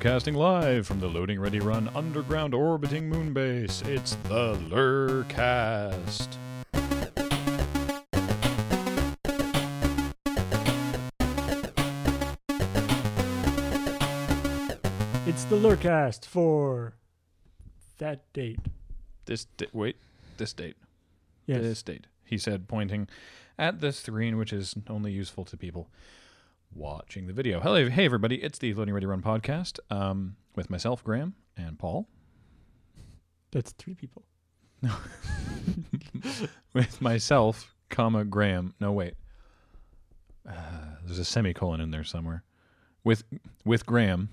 Broadcasting live from the Loading Ready Run underground orbiting moon base, it's the LRRcast. It's the LRRcast for that date. This di- wait, this date. Yes. This date. He said, pointing at the screen, which is only useful to people watching the video. Hello, hey everybody! It's the Loading Ready Run podcast um, with myself, Graham, and Paul. That's three people. with myself, comma Graham. No wait, uh, there's a semicolon in there somewhere. With with Graham,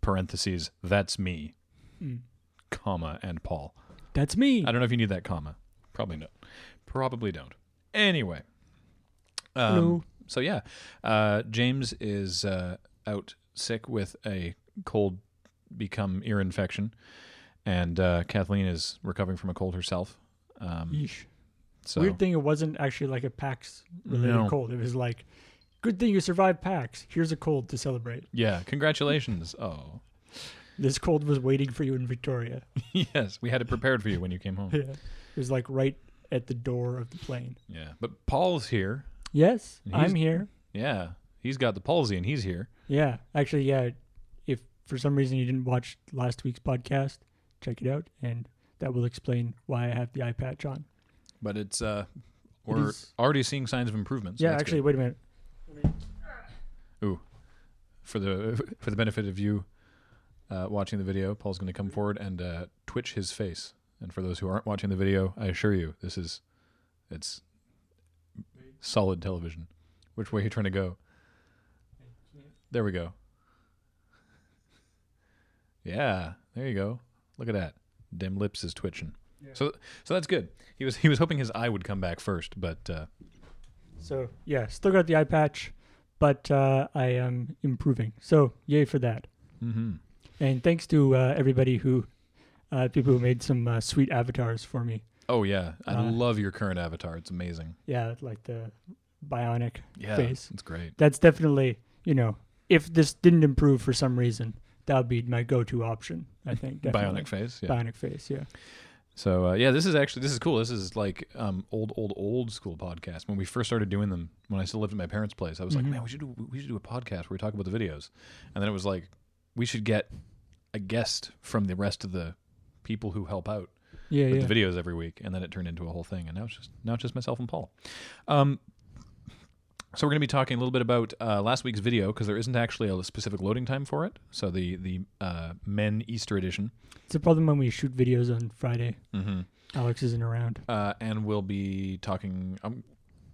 parentheses. That's me, Mm. comma and Paul. That's me. I don't know if you need that comma. Probably not. Probably don't. Anyway. Um, Hello. So yeah, uh, James is uh, out sick with a cold, become ear infection, and uh, Kathleen is recovering from a cold herself. Um, Yeesh. so Weird thing, it wasn't actually like a PAX related No. cold. It was like, good thing you survived PAX. Here's a cold to celebrate. yeah, congratulations. oh, This cold was waiting for you in Victoria. yes, we had it prepared for you when you came home. Yeah. It was like right at the door of the plane. Yeah, but Paul's here. Yes, He's- I'm here. Yeah, he's got the palsy and he's here. Yeah. Actually, yeah. If for some reason you didn't watch last week's podcast, check it out. And that will explain why I have the eye patch on. But it's uh, we're is- already seeing signs of improvement. so yeah, that's actually, good. wait a minute. Ooh. For the for the benefit of you uh, watching the video, Paul's going to come forward and uh, twitch his face. And for those who aren't watching the video, I assure you, this is it's solid television. Which way are you trying to go? There we go. Yeah, there you go. Look at that. Dim lips is twitching. So so that's good. He was he was hoping his eye would come back first, but uh, So yeah, still got the eye patch, but uh, I am improving. So yay for that! mhm. And thanks to uh, everybody who, uh, people who made some uh, sweet avatars for me. Oh yeah, I Uh, love your current avatar. It's amazing. Yeah, like the bionic Yeah, face. it's great. That's definitely you know, if this didn't improve for some reason, that would be my go-to option. I think definitely. Bionic face. Yeah. Bionic face. Yeah. So uh, yeah, this is actually this is cool. This is like um, old, old, old school podcast. When we first started doing them, when I still lived at my parents' place, I was Mhm. like, man, we should do we should do a podcast where we talk about the videos. And then it was like, we should get a guest from the rest of the people who help out Yeah. with Yeah. the videos every week. And then it turned into a whole thing. And now it's just now it's just myself and Paul. Um, so we're going to be talking a little bit about uh, last week's video because there isn't actually a specific loading time for it. So the the uh, Men Easter edition. It's a problem when we shoot videos on Friday. Mm-hmm. Alex isn't around. uh, and we'll be talking. I'm,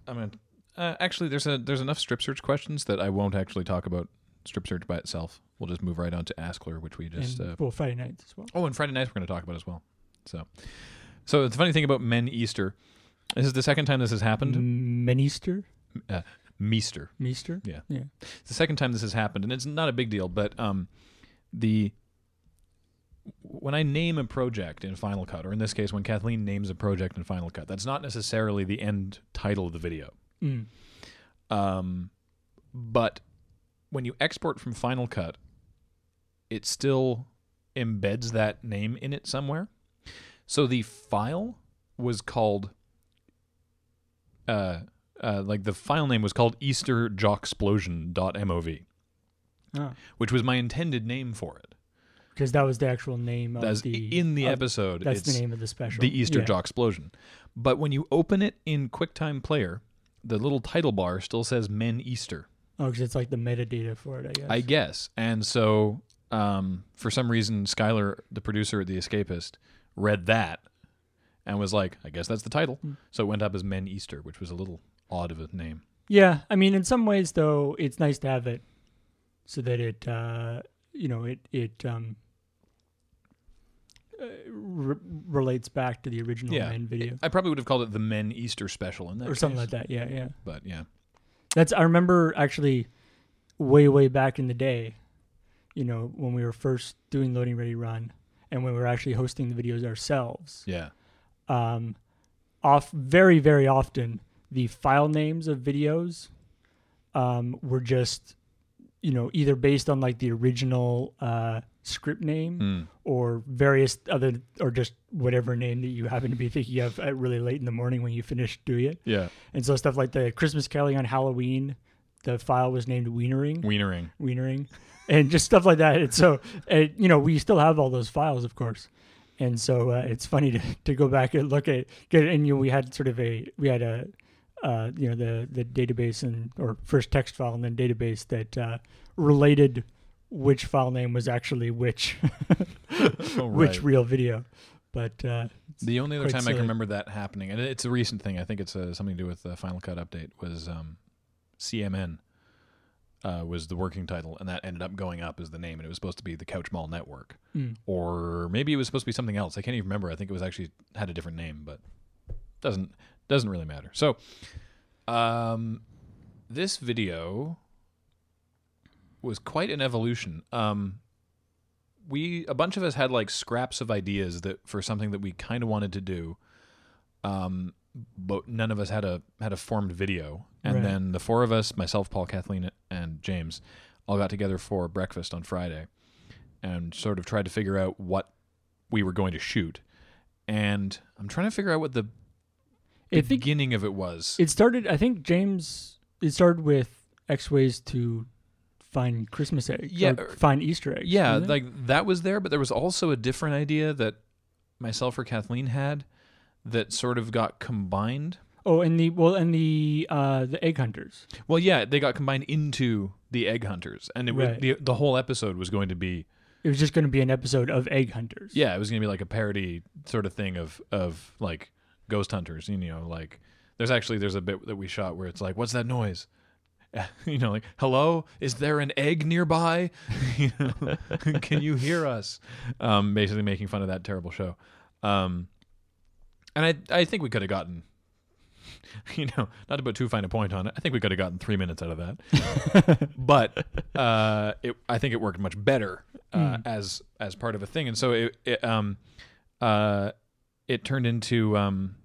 I'm gonna. Uh, actually, there's a there's enough strip search questions that I won't actually talk about strip search by itself. We'll just move right on to Askler, which we just. and, Uh, well, Friday nights as well. oh, and Friday nights we're going to talk about as well. So, so the funny thing about Men Easter, this is the second time this has happened. Minister, Meester. Meester. Yeah. Yeah. It's the second time this has happened, and it's not a big deal. But um, the when I name a project in Final Cut, or in this case, when Kathleen names a project in Final Cut, that's not necessarily the end title of the video. Mm. Um, but when you export from Final Cut, it still embeds that name in it somewhere. So the file was called, uh, uh, like the file name was called EasterJocksplosion.mov, Ah. which was my intended name for it. because that was the actual name of the in the of- episode. That's the name of the special. the Easter yeah. Jock Explosion. But when you open it in QuickTime Player, the little title bar still says Men Easter. Oh, because it's like the metadata for it, I guess. I guess. And so, um, for some reason, Skylar, the producer at The Escapist, read that and was like, I guess that's the title. So it went up as Men Easter, which was a little odd of a name. yeah, I mean, in some ways, though, it's nice to have it so that it, uh, you know, it it um, uh, re- relates back to the original Yeah. Men video I probably would have called it the Men Easter Special in that or something like that. Yeah, yeah. But yeah. That's I remember actually way way back in the day, you know, when we were first doing loading ready run and when we were actually hosting the videos ourselves. Yeah. Um off very very often the file names of videos um were just you know, either based on like the original uh, script name Mm. or various other, or just whatever name that you happen to be thinking of at really late in the morning when you finish doing it. Yeah. And so stuff like the Christmas Caroling on Halloween, the file was named Wienering, Wienering. Wienering, and just stuff like that. And so, you know, we still have all those files, of course. And so uh, it's funny to, to go back and look at get and you know we had sort of a we had a uh, you know the the database and or first text file and then database that uh, related which file name was actually which Oh, which real video. But uh, The only other time I can remember that happening, and it's a recent thing. I think it's uh, something to do with the Final Cut update. Was um, CMN uh, was the working title, and that ended up going up as the name, and it was supposed to be the Couch Mall Network, mm, or maybe it was supposed to be something else. I can't even remember. I think it was actually had a different name, but doesn't doesn't really matter. So, um, this video was quite an evolution. Um, we a bunch of us had like scraps of ideas that for something that we kind of wanted to do, um, but none of us had a had a formed video. And Right. then the four of us, myself, Paul, Kathleen, and James, all got together for breakfast on Friday, and sort of tried to figure out what we were going to shoot. And I'm trying to figure out what the beginning of it was. it started. I think James. It started with X ways to find Christmas eggs. Yeah, or or- find Easter eggs. Yeah, like that was there, but there was also a different idea that myself or Kathleen had that sort of got combined. oh, and the well, and the uh, the egg hunters. Well, yeah, they got combined into the Egg Hunters, and it was, Right. the the whole episode was going to be It was just going to be an episode of egg hunters. yeah, it was going to be like a parody sort of thing of of like Ghost Hunters. You know, like there's actually there's a bit that we shot where it's like, what's that noise? You know, like, hello, is there an egg nearby? You know, Can you hear us? Um, basically making fun of that terrible show. Um, and I, I think we could have gotten, you know, not to put too fine a point on it, I think we could have gotten three minutes out of that. but uh, it, I think it worked much better uh, Mm. as as part of a thing, and so it, it um, uh, it turned into um,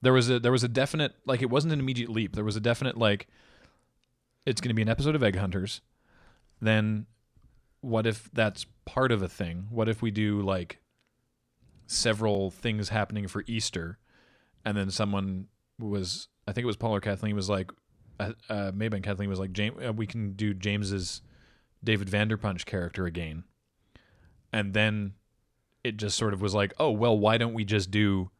there was a there was a definite like it wasn't an immediate leap. There was a definite like it's going to be an episode of Egg Hunters. Then what if that's part of a thing? What if we do like several things happening for Easter, and then someone was I think it was Paul or Kathleen was like uh, uh, maybe Kathleen was like James uh, we can do James's David Vanderpunch character again, and then it just sort of was like oh well why don't we just do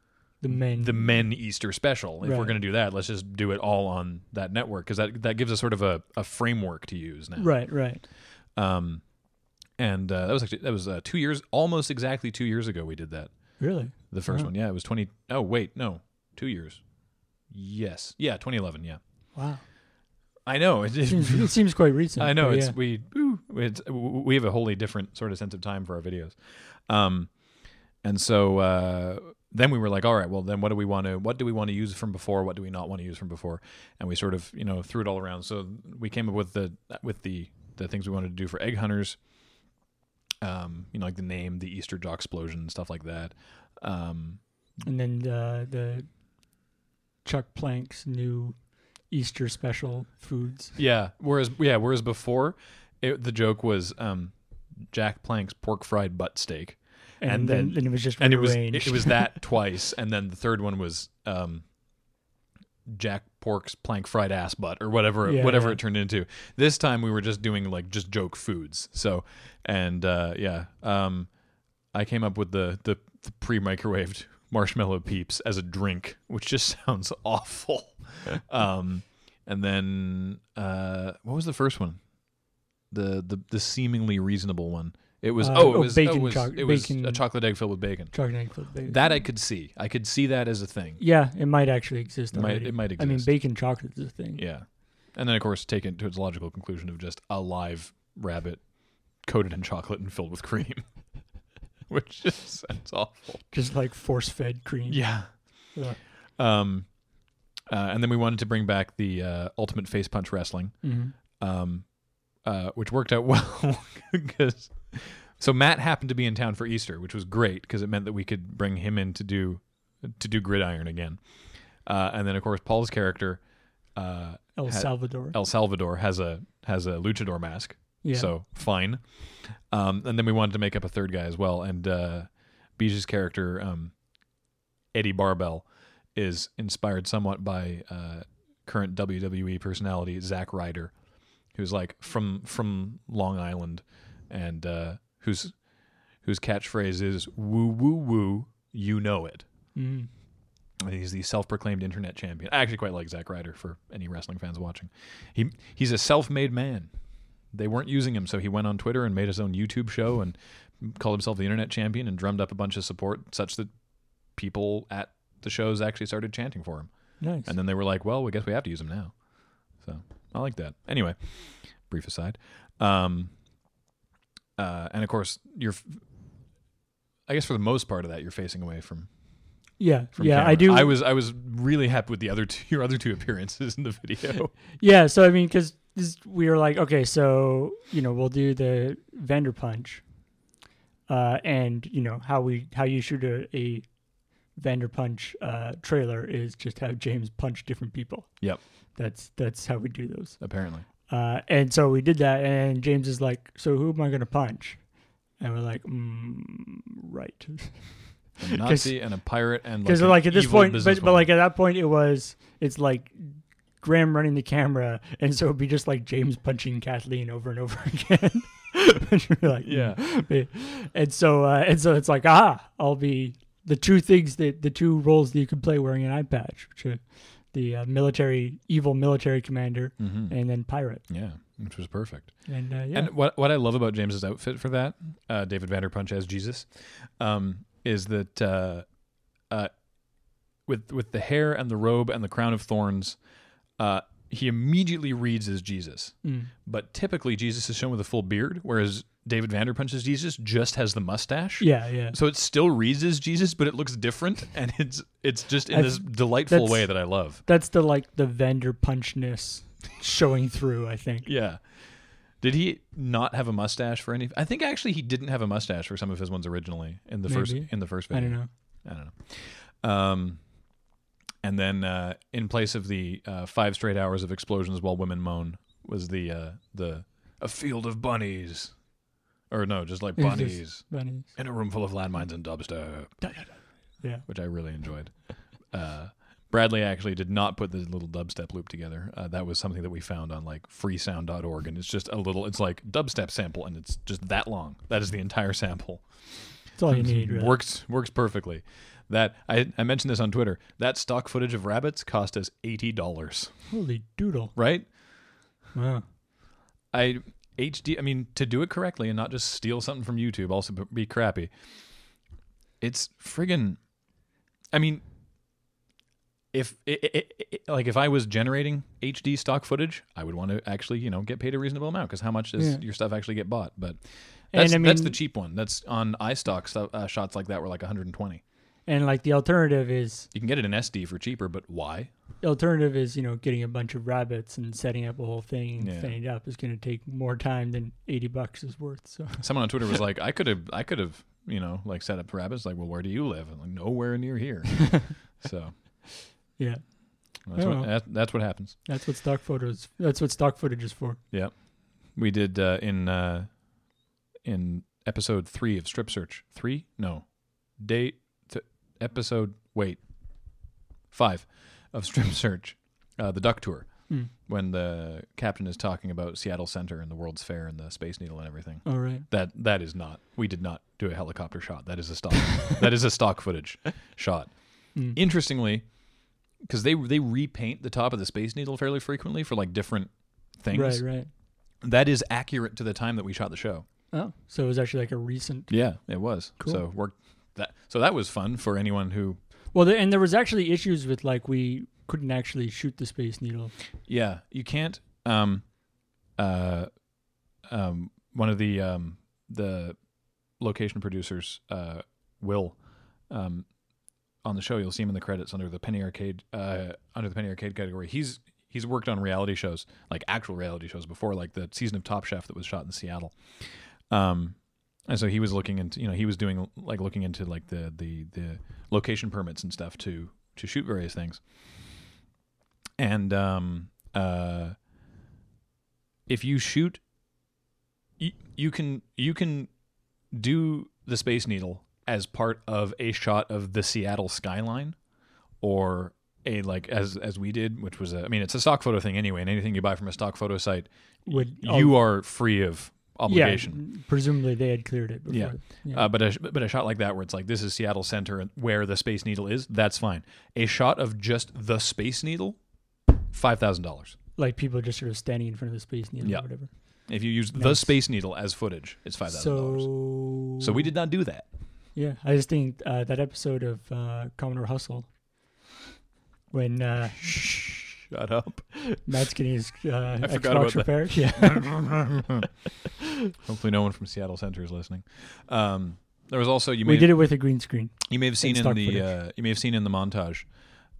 the men. the men Easter special. If we're going to do that, let's just do it all on that network because that that gives us sort of a, a framework to use now. right, right. Um, and uh, that was actually that was uh, two years, almost exactly two years ago. We did that. Really? The first Wow. one, yeah, it was twenty. Oh wait, no, two years. Yes, yeah, 2011. Yeah, Wow. I know. It, It seems, it seems quite recent. I know. It's yeah. we ooh, it's we have a wholly different sort of sense of time for our videos, um, and so uh, then we were like, all right, well then what do we want to what do we want to use from before? What do we not want to use from before? And we sort of you know threw it all around. So we came up with the with the the things we wanted to do for egg hunters. Um, you know, like the name, the Easter Jock explosion, stuff like that. Um, and then uh, the Chuck Plank's new Easter special foods. Yeah. Whereas yeah, whereas before, it, the joke was um, Jack Plank's pork fried butt steak, And, And then, then- then it was just and it was it, was that twice, and then the third one was um, Jack Pork's plank fried ass butt or whatever Yeah, whatever yeah. it turned into. This time we were just doing like just joke foods. So and uh, yeah, um, I came up with the the, the pre microwaved marshmallow peeps as a drink, which just sounds awful. um, and then uh, what was the first one? The the the seemingly reasonable one. It was Uh, oh it oh, was bacon oh, it was, choc- it was bacon- a chocolate egg filled with bacon. Chocolate egg filled bacon. That I could see. I could see that as a thing. yeah, it might actually exist. It might it might I mean, bacon chocolate is a thing. yeah, and then of course take it to its logical conclusion of just a live rabbit coated in chocolate and filled with cream, which just sounds awful. Just like force fed cream. Yeah. Yeah. Um, uh, and then we wanted to bring back the uh, Ultimate Face Punch Wrestling, hmm um, uh, which worked out well because so Matt happened to be in town for Easter, which was great because it meant that we could bring him in to do to do Gridiron again. Uh, and then of course Paul's character, uh, El had- Salvador. El Salvador, has a has a luchador mask, Yeah. So fine. Um, and then we wanted to make up a third guy as well. And uh, Beach's character, um, Eddie Barbell, is inspired somewhat by uh, current WWE personality Zack Ryder, who's like from from Long Island, and uh, whose whose catchphrase is "woo woo woo, you know it." Mm. And He's the self-proclaimed internet champion. I actually quite like Zack Ryder for any wrestling fans watching. He he's a self-made man. They weren't using him, so he went on Twitter and made his own YouTube show and called himself the internet champion and drummed up a bunch of support, such that people at the shows actually started chanting for him. Nice. And then they were like, "Well, we guess we have to use him now." So I like that. Anyway, brief aside. Um, uh, and of course, you're. I guess for the most part of that, you're facing away from yeah. from Yeah. camera. I do. I was I was really happy with the other two your other two appearances in the video. Yeah, so I mean, because we were like, okay, so you know, we'll do the Vanderpunch, uh, and you know how we how you shoot a, a Vanderpunch uh, trailer is just have James punch different people. Yep. That's that's how we do those. apparently, Uh, and so we did that, and James is like, so who am I gonna punch? And we're like, mm, right. a Nazi and a pirate and like, Because an like, at this point, but, but like at that point, it was it's like Graham running the camera, and so it'd be just like James punching Kathleen over and over again. And you're like, Yeah. mm. and so uh, and so it's like, ah, I'll be the two things that the two roles that you can play wearing an eye patch, which are the uh, military evil military commander, Mhm. and then pirate, yeah, which was perfect. and uh, yeah, And what what I love about James's outfit for that, uh, David Vanderpunch as Jesus, um, is that uh, uh, with with the hair and the robe and the crown of thorns, uh, he immediately reads as Jesus. Mm. But typically, Jesus is shown with a full beard, whereas David Vanderpunch's Jesus just has the mustache. yeah, yeah. So it still reads as Jesus, but it looks different, and it's it's just in I've- this delightful way that I love. That's the like the Vanderpunchness showing through. I think. Yeah. Did he not have a mustache for any? I think actually he didn't have a mustache for some of his ones originally in the first in the first I video. don't know. I don't know. Um, and then uh, in place of the uh, five straight hours of explosions while women moan was the uh, the a field of bunnies, or no, just like It's just- bunnies Bunnies. in a room full of landmines and dubstep, Yeah. which I really enjoyed. Uh, Bradley actually did not put the little dubstep loop together. Uh, that was something that we found on like freesound.org, and it's just a little. It's like dubstep sample, and it's just that long. That is the entire sample. That's all you need. Really. Works works perfectly. That I, I mentioned this on Twitter. That stock footage of rabbits cost us eighty dollars. Holy doodle! Right? Wow. I HD. I mean, to do it correctly and not just steal something from YouTube, also be crappy. It's friggin'. I mean, if i i i like if I was generating HD stock footage, I would want to actually you know get paid a reasonable amount because how much does Yeah. your stuff actually get bought? But that's I that's the cheap one. That's on iStock stuff. Uh, shots like that were like 120. And like the alternative is You can get it in SD for cheaper, but why? the alternative is you know getting a bunch of rabbits and setting up a whole thing and Yeah. setting it up is going to take more time than eighty bucks is worth. So Someone on Twitter was like, "I could have, I could have, you know, like set up rabbits." Like, well, where do you live? I'm like, nowhere near here. so yeah, that's Oh. what that, that's what happens. that's what stock photos. That's what stock footage is for. Yeah. We did uh, in uh, in episode three of Strip Search. Three? No, date episode. Wait, five of Strip Search, uh, the Duck Tour. Hmm. When the captain is talking about Seattle Center and the World's Fair and the Space Needle and everything. All right. That that is not. We did not do a helicopter shot. That is a stock. that is a stock footage shot. Mm. Interestingly, because they they repaint the top of the Space Needle fairly frequently for like different things. Right. Right. That is accurate to the time that we shot the show. Oh, so it was actually like a recent. Yeah, it was. Cool. So worked that. So that was fun for anyone who. Well, and there was actually issues with like we couldn't actually shoot the space needle. Yeah, you can't. Um, uh, um, one of the um the location producers, uh, Will, um, on the show, you'll see him in the credits under the Penny Arcade, uh, under the Penny Arcade category. He's he's worked on reality shows, like actual reality shows before, like the season of Top Chef that was shot in Seattle. Um, and so he was looking into, you know, he was doing like looking into like the the the location permits and stuff to to shoot various things. And um, uh, if you shoot you, you can you can do the Space Needle as part of a shot of the Seattle skyline, or a like as as we did, which was a, I mean it's a stock photo thing anyway, and anything you buy from a stock photo site, Would you are free of obligation. Yeah, presumably they had cleared it. Before. Yeah. Uh, but a but a shot like that where it's like this is Seattle Center and where the Space Needle is, that's fine. A shot of just the Space Needle, five thousand dollars. like people just sort of standing in front of the space needle Yeah. or whatever. If you use the Space Needle as footage, it's five thousand dollars. So So we did not do that. Yeah, I just think uh, that episode of uh, Commodore Hustle when uh, Shut up. Matt's getting his uh, I forgot about Xbox that. Yeah, Hopefully, no one from Seattle Center is listening. Um, there was also you we may did it with a green screen. you may have seen in the uh, you may have seen in the montage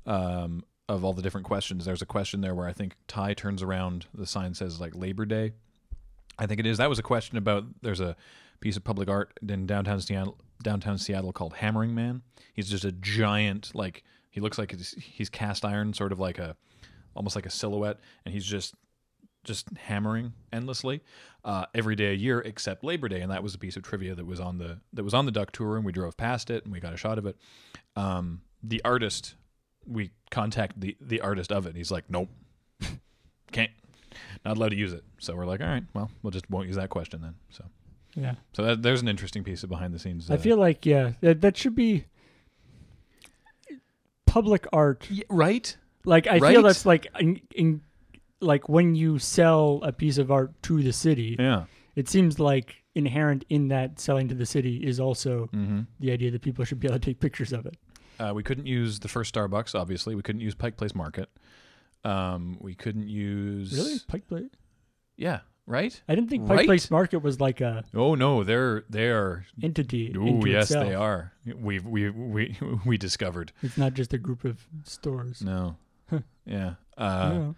um, of all the different questions. There's a question there where I think Ty turns around. The sign says like Labor Day. I think it is. That was a question about. There's a piece of public art in downtown Seattle, downtown Seattle called Hammering Man. He's just a giant like he looks like he's, he's cast iron, sort of like a almost like a silhouette, and he's just just hammering endlessly uh, every day a year except Labor Day, and that was a piece of trivia that was on the that was on the duck tour, and we drove past it and we got a shot of it. Um, the artist, we contact the the artist of it, and he's like, "Nope, can't, not allowed to use it." So we're like, "All right, well, we'll just won't use that question then." So Yeah, so that, there's an interesting piece of behind the scenes. uh, I feel like yeah, that, that should be public art. Yeah, right. Like I Right? feel that's like in, in like when you sell a piece of art to the city, Yeah. it seems like inherent in that selling to the city is also Mm-hmm. the idea that people should be able to take pictures of it. Uh, we couldn't use the first Starbucks, obviously. We couldn't use Pike Place Market. Um, we couldn't use Really, Pike Place? Yeah, right. I didn't think Pike Right? Place Market was like a Oh no, they're they are. entity. Oh yes, itself. they are. We we we we discovered. It's not just a group of stores. No. Yeah. Uh, Yeah.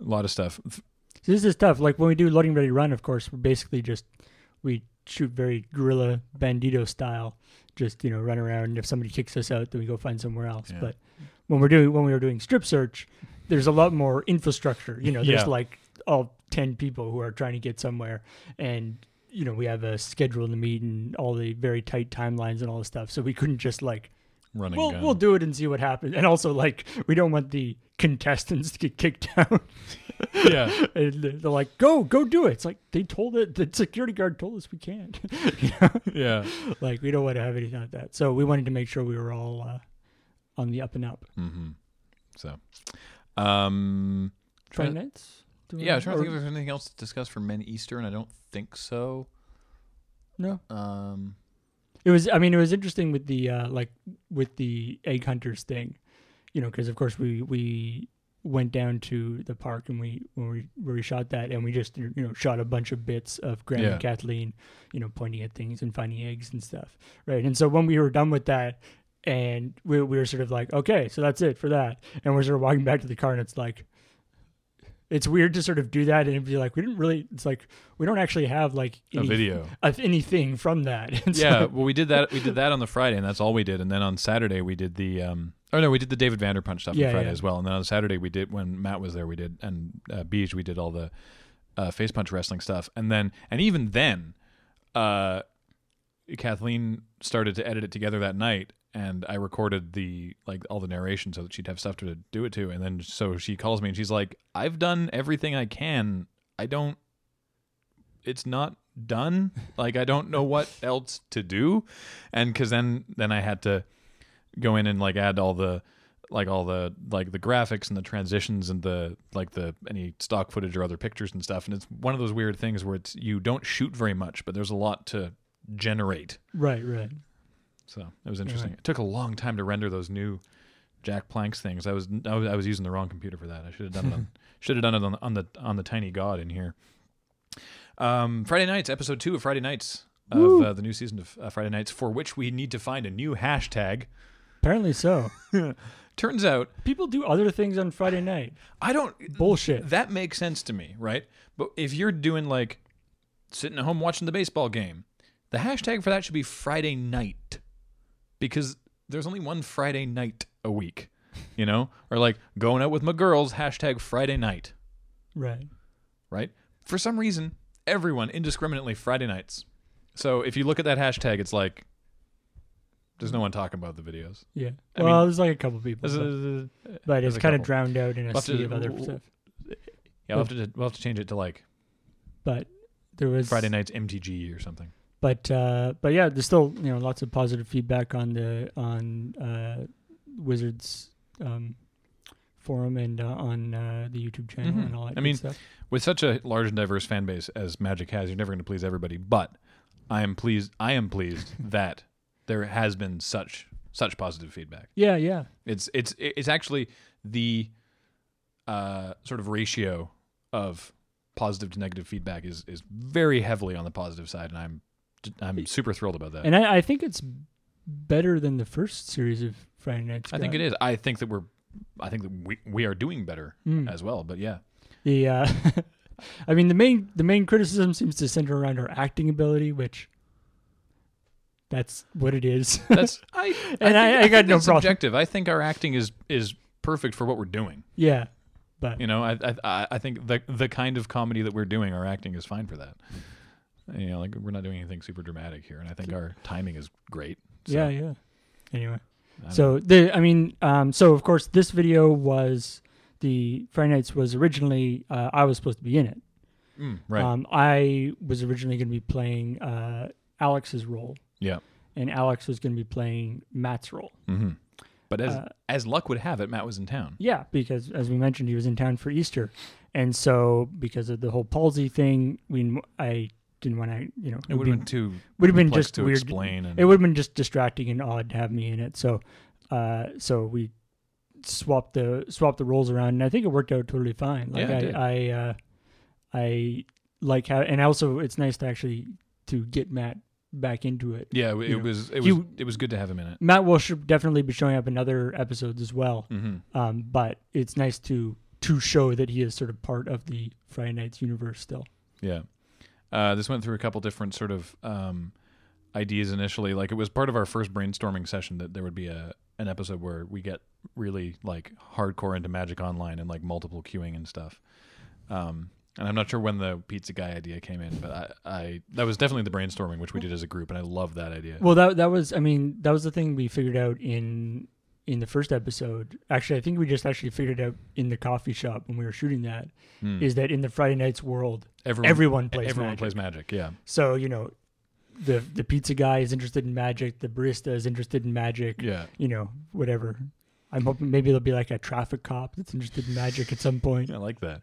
A lot of stuff. So this is tough. Like when we do loading ready run, of course, we're basically just we shoot very guerrilla bandito style. Just you know, run around. And if somebody kicks us out, then we go find somewhere else. Yeah. But when we're doing when we were doing strip search, there's a lot more infrastructure. You know, there's Yeah. like all ten people who are trying to get somewhere, and you know we have a schedule to meet and all the very tight timelines and all this stuff. So we couldn't just like Running we'll gun. we'll do it and see what happens. And also like we don't want the contestants to get kicked out. yeah. And they're like, "Go, go, do it." It's like they told it. The security guard told us we can't. You know? Yeah. Like we don't want to have anything like that. So we wanted to make sure we were all uh, on the up and up. Mm-hmm. So, um, Friday Try- nights. Yeah, I'm trying to think if there's anything else to discuss for Men Eastern. I don't think so. No, Um, it was. I mean, it was interesting with the uh, like with the egg hunters thing, you know, because of course we we went down to the park and we when we where we shot that and we just you know shot a bunch of bits of Graham Yeah. and Kathleen, you know, pointing at things and finding eggs and stuff, right? And so when we were done with that. And we, we were sort of like, okay, so that's it for that. And we're sort of walking back to the car, and it's like, it's weird to sort of do that and be like, we didn't really. It's like we don't actually have like a video. of anything from that. So- yeah, well, we did that. We did that on the Friday, and that's all we did. And then on Saturday, we did the. Um, oh no, we did the David Vanderpunch stuff Yeah, on Friday yeah. as well. And then on Saturday, we did when Matt was there. We did and uh, Beach. We did all the uh, face punch wrestling stuff. And then and even then, uh, Kathleen started to edit it together that night. And I recorded the like all the narration so that she'd have stuff to do it to. And then so she calls me and she's like, "I've done everything I can. I don't it's not done. Like I don't know what else to do, and because then then I had to go in and like add all the like all the like the graphics and the transitions and the like the any stock footage or other pictures and stuff. And it's one of those weird things where it's you don't shoot very much, but there's a lot to generate. Right, right. So it was interesting. Right. It took a long time to render those new Jack Planks things. I was I was, I was using the wrong computer for that. I should have done it on should have done it on, on the on the tiny god in here. Um, Friday nights, episode two of Friday nights of uh, the new season of uh, Friday nights, for which we need to find a new hashtag. Apparently so. Turns out People do other things on Friday night. I don't. Bullshit. That makes sense to me, right? But if you're doing like sitting at home watching the baseball game, the hashtag for that should be Friday night because there's only one Friday night a week, you know? Or like going out with my girls, hashtag Friday night, Right. right? For some reason, everyone indiscriminately Friday nights. So if you look at that hashtag, it's like there's no one talking about the videos. Yeah. I well, mean- there's like a couple people, but, a- but it's kind of drowned out in a We'll have to- sea of other stuff. yeah, we'll have to we'll have to change it to like But there was Friday nights MTG or something. But uh, but yeah, there's still you know lots of positive feedback on the on uh, Wizards um, forum and uh, on uh, the YouTube channel Mhm. and all that. I mean, stuff. With such a large and diverse fan base as Magic has, you're never going to please everybody. But I am pleased. I am pleased that there has been such such positive feedback. yeah, yeah, It's it's it's actually the uh, sort of ratio of positive to negative feedback is is very heavily on the positive side, and I'm I'm super thrilled about that. and I, I think it's better than the first series of Friday Nights. I think it is. I think that we're I think that we we are doing better Mm. as well. But yeah, The uh, I mean the main the main criticism seems to center around our acting ability, which that's what it is. that's I And I- think- I got think no problem. Subjective. I think our acting is is perfect for what we're doing. yeah, but You know, I I- I I think the the kind of comedy that we're doing, our acting is fine for that. You know, like we're not doing anything super dramatic here, and I think our timing is great. So, yeah, yeah. Anyway, so the I mean, um, so of course this video was the Friday Nights was originally uh, I was supposed to be in it. Mm, right. Um, I was originally going to be playing uh, Alex's role, yeah. and Alex was going to be playing Matt's role. Mm-hmm. But as Uh, as luck would have it, Matt was in town. Yeah, because as we mentioned, he was in town for Easter, and so because of the whole palsy thing, we I didn't want to, you know, It would have been too would have been just to weird. explain. And It would have been just distracting and odd to have me in it. So, uh, so we swapped the swapped the roles around, and I think it worked out totally fine. Like Yeah, it I, did. I, uh, I like how, and also it's nice to actually to get Matt back into it. yeah, it, know, was it was he- it was good to have him in it. Matt will should definitely be showing up in other episodes as well. hmm Um, but it's nice to to show that he is sort of part of the Friday Nights universe still. Yeah. Uh, this went through a couple different sort of um, ideas initially. Like it was part of our first brainstorming session that there would be a an episode where we get really like hardcore into Magic Online and like multiple queuing and stuff. Um, and I'm not sure when the pizza guy idea came in, but I, I that was definitely the brainstorming which we did as a group, and I love that idea. Well, that that was I mean that was the thing we figured out in in the first episode. Actually, I think we just actually figured out in the coffee shop when we were shooting that. Is Mm. that in the Friday Nights world, everyone, everyone plays magic. everyone Magic. plays Magic. Yeah, So you know, the the pizza guy is interested in Magic. The barista is interested in Magic. yeah. You know, whatever. I'm hoping maybe there'll be like a traffic cop that's interested in Magic at some point. I like that.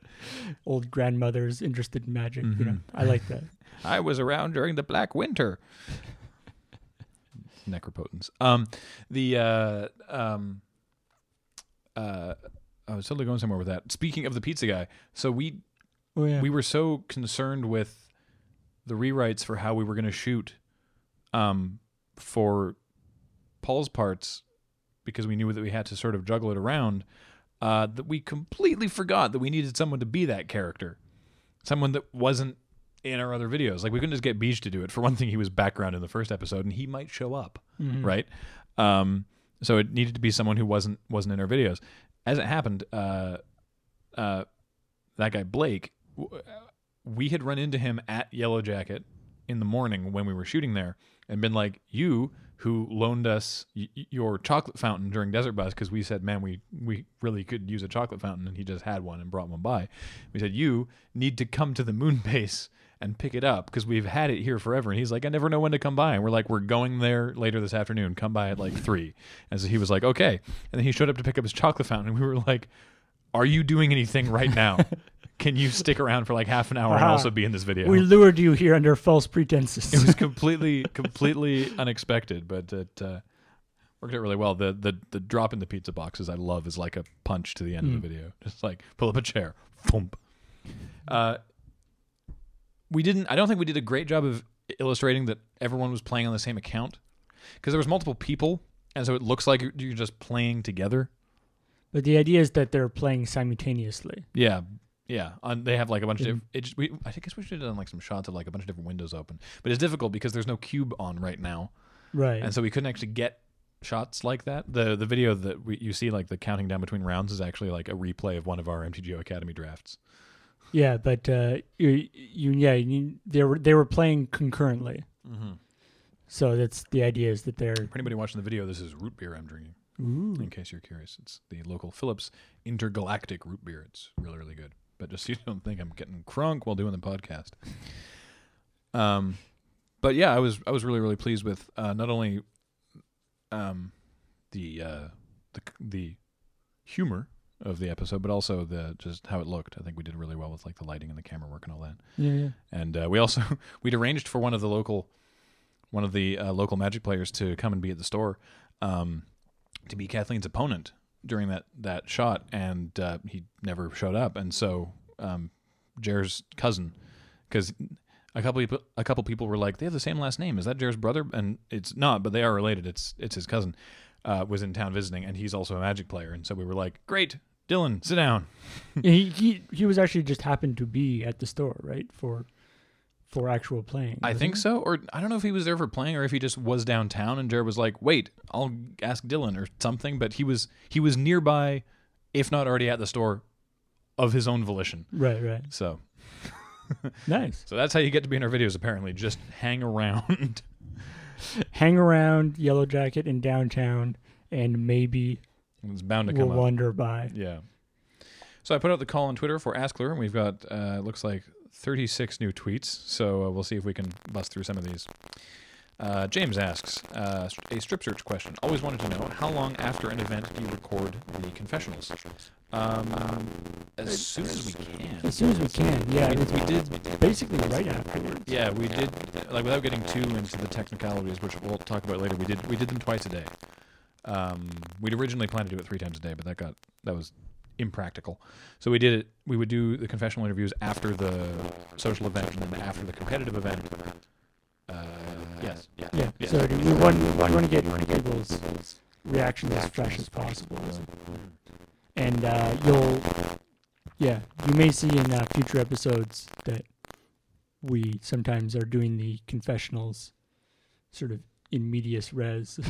Old grandmother's interested in Magic. You know. I like that. I was around during the Black Winter. Necropotence. Um, the uh, um, uh, I was totally going somewhere with that. Speaking of the pizza guy, so we Oh yeah. we were so concerned with the rewrites for how we were going to shoot, um, for Paul's parts because we knew that we had to sort of juggle it around. Uh, that we completely forgot that we needed someone to be that character, someone that wasn't in our other videos. Like we couldn't just get Beach to do it. For one thing, he was background in the first episode, and he might show up, Mhm. right? Um, so it needed to be someone who wasn't wasn't in our videos. As it happened, uh, uh, that guy Blake, we had run into him at Yellow Jacket in the morning when we were shooting there, and been like, "You who loaned us y- your chocolate fountain during Desert Bus because we said, man, we we really could use a chocolate fountain, and he just had one and brought one by. We said, you need to come to the moon base." And pick it up because we've had it here forever. And he's like, I never know when to come by. And we're like, we're going there later this afternoon. Come by at like three. And so he was like, okay. And then he showed up to pick up his chocolate fountain. And we were like, are you doing anything right now? Can you stick around for like half an hour and also be in this video? We lured you here under false pretenses. it was completely, completely unexpected, but it uh, worked out really well. The the the drop in the pizza boxes I love is like a punch to the end Mm. of the video. Just like pull up a chair, thump. Uh, we didn't. I don't think we did a great job of illustrating that everyone was playing on the same account because there was multiple people, and so it looks like you're- just playing together. But the idea is that they're playing simultaneously. Yeah, yeah. On, they have like a bunch of. Mhm. Diff- it just, we, I guess we should have done like some shots of like a bunch of different windows open, but it's difficult because there's no cube on right now, Right. and so we couldn't actually get shots like that. The the video that we, you see like the counting down between rounds is actually like a replay of one of our MTGO Academy drafts. Yeah, but uh, you, you yeah, you, they were they were playing concurrently. Mm-hmm. So that's the idea is that they're For anybody watching the video, this is root beer I'm drinking. ooh, In case you're curious, it's the local Phillips Intergalactic root beer. It's really really good. But just so you don't think I'm getting crunk while doing the podcast. Um, but yeah, I was I was really really pleased with uh, not only um the uh the the humor of the episode, but also the just how it looked. I think we did really well with like the lighting and the camera work and all that. yeah, yeah. And uh, we also we'd arranged for one of the local one of the uh, local Magic players to come and be at the store um, to be Kathleen's opponent during that that shot, and uh, he never showed up. And so um, Jer's cousin, because a couple people, a couple people were like, they have the same last name. Is that Jer's brother? And it's not, but they are related. It's it's his cousin. Uh, was in town visiting, and he's also a Magic player. And so we were like, great, Dylan, sit down. he, he he was actually just happened to be at the store right for for actual playing. I think he? so, or I don't know if he was there for playing or if he just was downtown and Jared was like, "Wait, I'll ask Dylan or something." But he was he was nearby, if not already at the store, of his own volition. Right, right. So, Nice. so that's how you get to be in our videos. Apparently, just hang around. Hang around Yellow Jacket in downtown, and maybe it's bound to we'll come up. wander by. Yeah. So I put out the call on Twitter for Askler, and we've got uh, looks like 36 new tweets. So uh, we'll see if we can bust through some of these. Uh, James asks uh, a strip search question. Always wanted to know how long after an event do you record the confessionals? Um, as soon as we can. As soon as we can. Yeah, We- we did- basically right afterwards. Yeah, we did like without getting too into the technicalities, which we'll talk about later. We did we did them twice a day. Um, we'd originally planned to do it three times a day, but that got that was impractical. So we did it. We would do the confessional interviews after the social event and then after the competitive event. Uh, yes. Yeah. Yeah. So do we want we want to get people's reaction as fresh as possible, and uh, you'll yeah you may see in uh, future episodes that we sometimes are doing the confessionals sort of in medias res.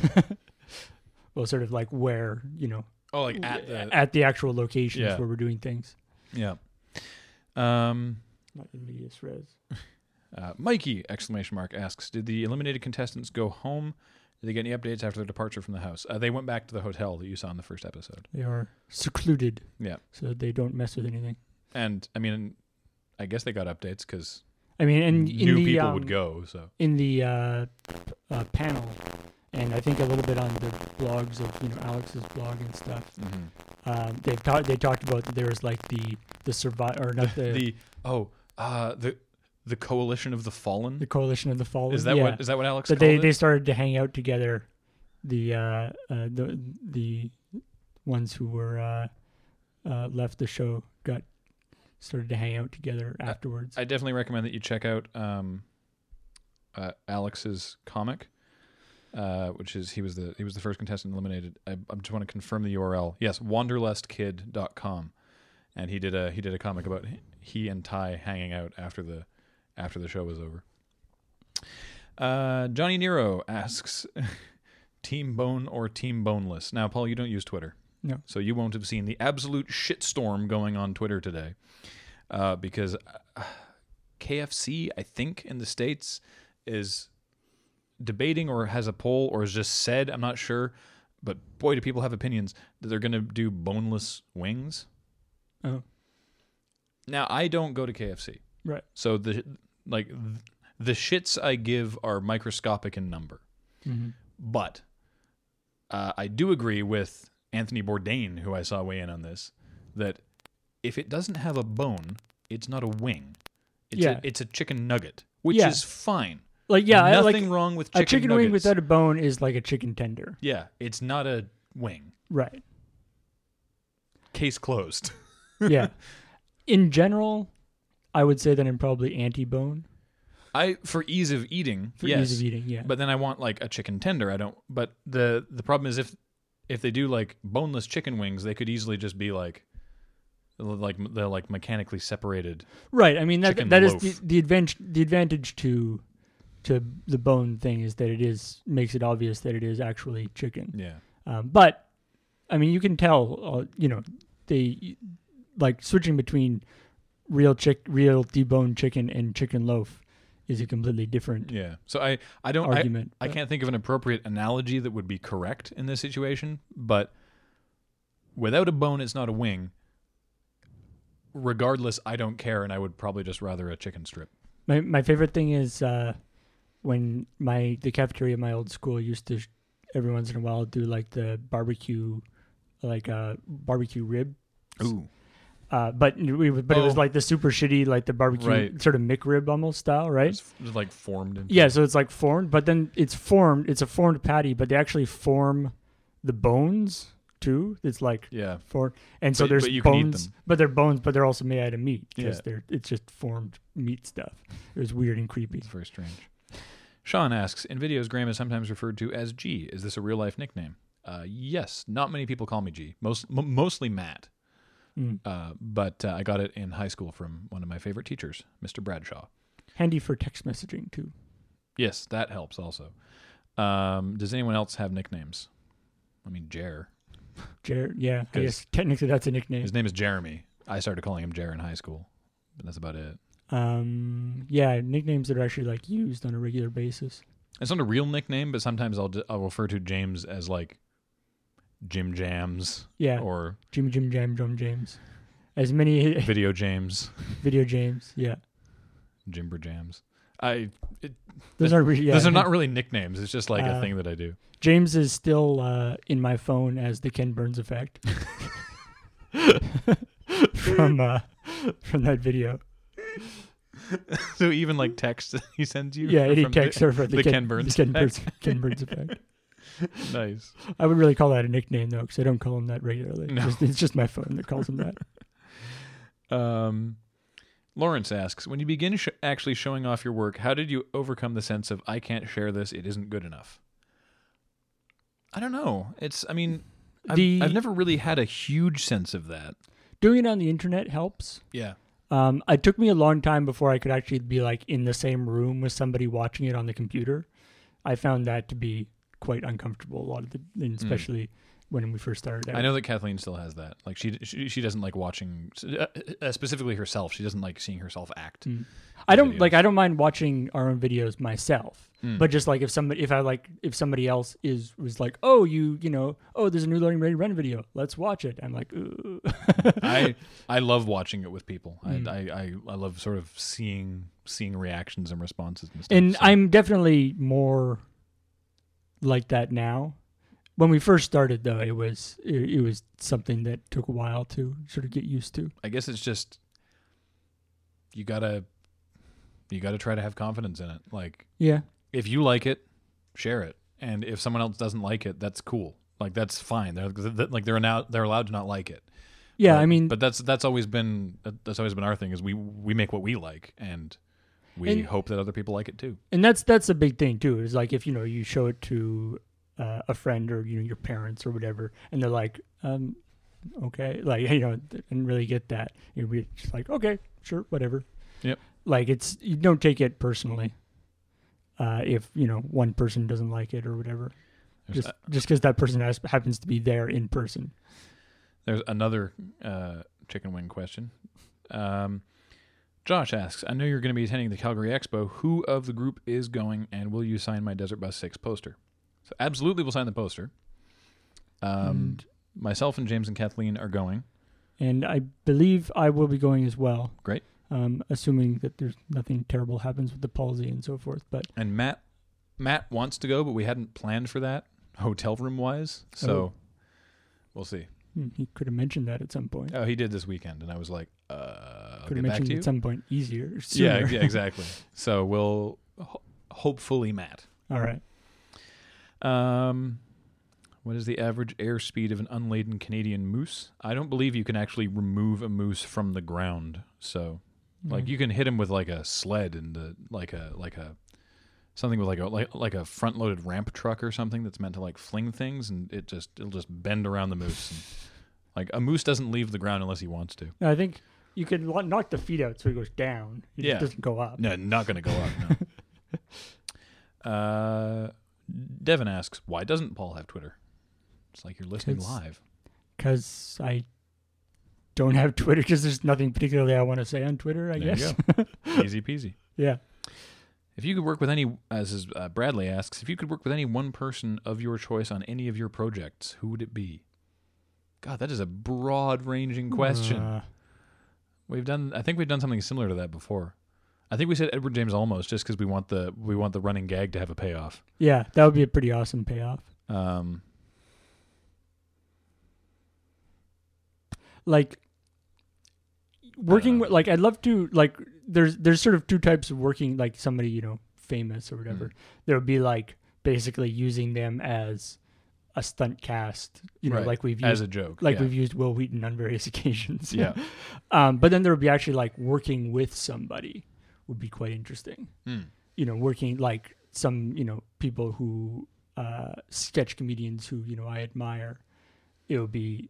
well, sort of like where you know Oh, like at the at the actual locations Yeah. where we're doing things. yeah. Um, Not in medias res. Uh, Mikey exclamation mark asks, did the eliminated contestants go home? Did they get any updates after their departure from the house? Uh, they went back to the hotel that you saw in the first episode. They are secluded. Yeah. So that they don't mess with anything. And I mean, I guess they got updates because I mean, and in new the, people um, would go. So in the uh, uh, panel, and I think a little bit on the blogs of you know Alex's blog and stuff. Um, they've talked. They talked about that there was like the the survive or not the, the oh uh the the coalition of the fallen. The coalition of the fallen. Is that yeah. what is that what Alex But they it? they started to hang out together. The uh, uh, the the ones who were uh, uh, left the show got started to hang out together afterwards. I definitely recommend that you check out um, uh, Alex's comic, uh, which is he was the he was the first contestant eliminated. I, I just want to confirm the URL. Yes, wanderlustkid.com, and he did a he did a comic about he and Ty hanging out after the after the show was over. Uh, Johnny Nero asks, "Team Bone or Team Boneless?" Now, Paul, you don't use Twitter. No. So you won't have seen the absolute shitstorm going on Twitter today, uh, because uh, KFC, I think, in the states, is debating or has a poll or has just said, I'm not sure, but boy, do people have opinions that they're going to do boneless wings. oh, Now, I don't go to KFC, right. so the like the shits I give are microscopic in number, hmm but uh, I do agree with Anthony Bourdain, who I saw weigh in on this, that if it doesn't have a bone, it's not a wing. It's Yeah. a, it's a chicken nugget, which Yeah. is fine. Like yeah, I like wrong with chicken a chicken nuggets. wing without a bone is like a chicken tender. Yeah, it's not a wing. Right. Case closed. Yeah. In general, I would say that I'm probably anti-bone I for ease of eating, for yes. ease of eating. Yeah. But then I want like a chicken tender. I don't. But the the problem is if if they do like boneless chicken wings, they could easily just be like like they're like mechanically separated. right. I mean that chicken that is loaf. the, the advantage the advantage to to the bone thing is that it is makes it obvious that it is actually chicken. Yeah. Um, but I mean, you can tell. Uh, you know, they like switching between real chick, real deboned chicken and chicken loaf is a completely different Yeah. So I I don't I, argument. I but- can't think of an appropriate analogy that would be correct in this situation, but without a bone, it's not a wing. Regardless, I don't care, and I would probably just rather a chicken strip. My my favorite thing is uh, when my the cafeteria at my old school used to every once in a while do like the barbecue, like uh barbecue rib. Ooh, Uh, but we but it was Oh. like the super shitty like the barbecue Right. sort of McRib almost style, right? it's, it's like formed. Into, Yeah, so it's like formed, but then it's formed. It's a formed patty, but they actually form the bones too. It's like yeah. formed, and so But- there's but you can eat bones, them. but they're bones, but they're also made out of meat because Yeah. they're it's just formed meat stuff. It was weird and creepy. It's very strange. Sean asks, in videos, Graham is sometimes referred to as G. Is this a real life nickname? Uh, yes. Not many people call me G. Most m- mostly Matt. Mm. Uh, but uh, I got it in high school from one of my favorite teachers, Mr. Bradshaw. Handy for text messaging too. Yes, that helps also. Um, does anyone else have nicknames? I mean, Jer. Jared, yeah, I guess technically that's a nickname. His name is Jeremy. I started calling him Jer in high school, but that's about it. Um, yeah, nicknames that are actually like used on a regular basis. It's not a real nickname, but sometimes I'll I'll refer to James as like Jim Jams Yeah, or Jimmy Jim Jam Drum James. As many Video James, video James, yeah. Jimber Jams. I it, Those are really, yeah. those are not really nicknames. It's just like a Uh, thing that I do. James is still uh, in my phone as the Ken Burns effect from uh, from that video. So even like text he sends you. Yeah, any from the- text are for the, the Ken, Ken Burns the Ken Burns, effect. Ken Burns effect. nice. I would really call that a nickname though, because I don't call him that regularly. No. Just- it's just my phone that calls him that. Um, Lawrence asks, when you begin sh- actually showing off your work, how did you overcome the sense of I can't share this; it isn't good enough? I don't know. It's. I mean, I've, The- I've never really had a huge sense of that. Doing it on the internet helps. Yeah. Um, it took me a long time before I could actually be like in the same room with somebody watching it on the computer. I found that to be quite uncomfortable a lot of the, and especially when we first started. Out. I know that Kathleen still has that. Like she she, she doesn't like watching uh, uh, specifically herself. She doesn't like seeing herself act. Mm. I don't videos. like. I don't mind watching our own videos myself, Mm. but just like if somebody, if I like, if somebody else is was like, oh, you, you know, oh, there's a new loading ready run video, let's watch it. I'm like, Ooh. I I love watching it with people. Mm. I, I, I I love sort of seeing seeing reactions and responses and stuff. and so- I'm definitely more like that now. When we first started, though, it was it, it was something that took a while to sort of get used to. I guess it's just you gotta you gotta try to have confidence in it. Like Yeah, if you like it, share it, and if someone else doesn't like it, that's cool. Like that's fine. They're th- like they're now they're allowed to not like it. yeah. But- I mean, but that's that's always been that's always been our thing is we we make what we like and we And- hope that other people like it too. and that's that's a big thing too. Is like if you know you show it to uh, a friend or you know your parents or whatever, and they're like, um, okay, like you know, didn't really get that. You'd be just like, okay, sure, whatever. Yep. Like it's you don't take it personally. Uh, if you know one person doesn't like it or whatever, There's, just just because that person has, happens to be there in person. There's another uh, chicken wing question. Um, Josh asks, I know you're going to be attending the Calgary Expo. Who of the group is going, and will you sign my Desert Bus 6 poster? So, absolutely, we'll sign the poster. Um, And- myself and James and Kathleen are going. and I believe I will be going as well. Great. Um, assuming that there's nothing terrible happens with the palsy and so forth. But And Matt Matt wants to go, but we hadn't planned for that hotel room wise. So Oh. we'll see. hmm, he could have mentioned that at some point. Oh, he did this weekend, and I was like, uh, I'll could get have back mentioned to you. at some point easier. Yeah, yeah, exactly. so we'll ho- hopefully Matt. All right. Um, what is the average airspeed of an unladen Canadian moose? I don't believe you can actually remove a moose from the ground. So, like, Mm. you can hit him with like a sled and the like a like a something with like a like like a front loaded ramp truck or something that's meant to like fling things, and it just it'll just bend around the moose. And, like a moose doesn't leave the ground unless he wants to. I think you could lo- knock the feet out so he goes down. He Yeah. just doesn't go up. No, not going to go up. No. uh, Devin asks, why doesn't Paul have Twitter? It's like you're listening 'Cause- live. Because I don't have Twitter because there's nothing particularly I want to say on Twitter. I There guess. Easy peasy. yeah. If you could work with any, as is, uh, Bradley asks, if you could work with any one person of your choice on any of your projects, who would it be? God, that is a broad-ranging question. Uh, we've done, I think we've done something similar to that before. I think we said Edward James Olmos just because we want the we want the running gag to have a payoff. yeah, that would be a pretty awesome payoff. Um, Like working know. with like I'd love to like there's there's sort of two types of working like somebody you know famous or whatever. Mhm. There would be like basically using them as a stunt cast, you know, Right. like we've used, as a joke, like yeah. we've used Wil Wheaton on various occasions. yeah. Um, but then there would be actually like working with somebody would be quite interesting. Hmm. You know, working like some, you know, people who uh, sketch comedians who, you know, I admire. It would be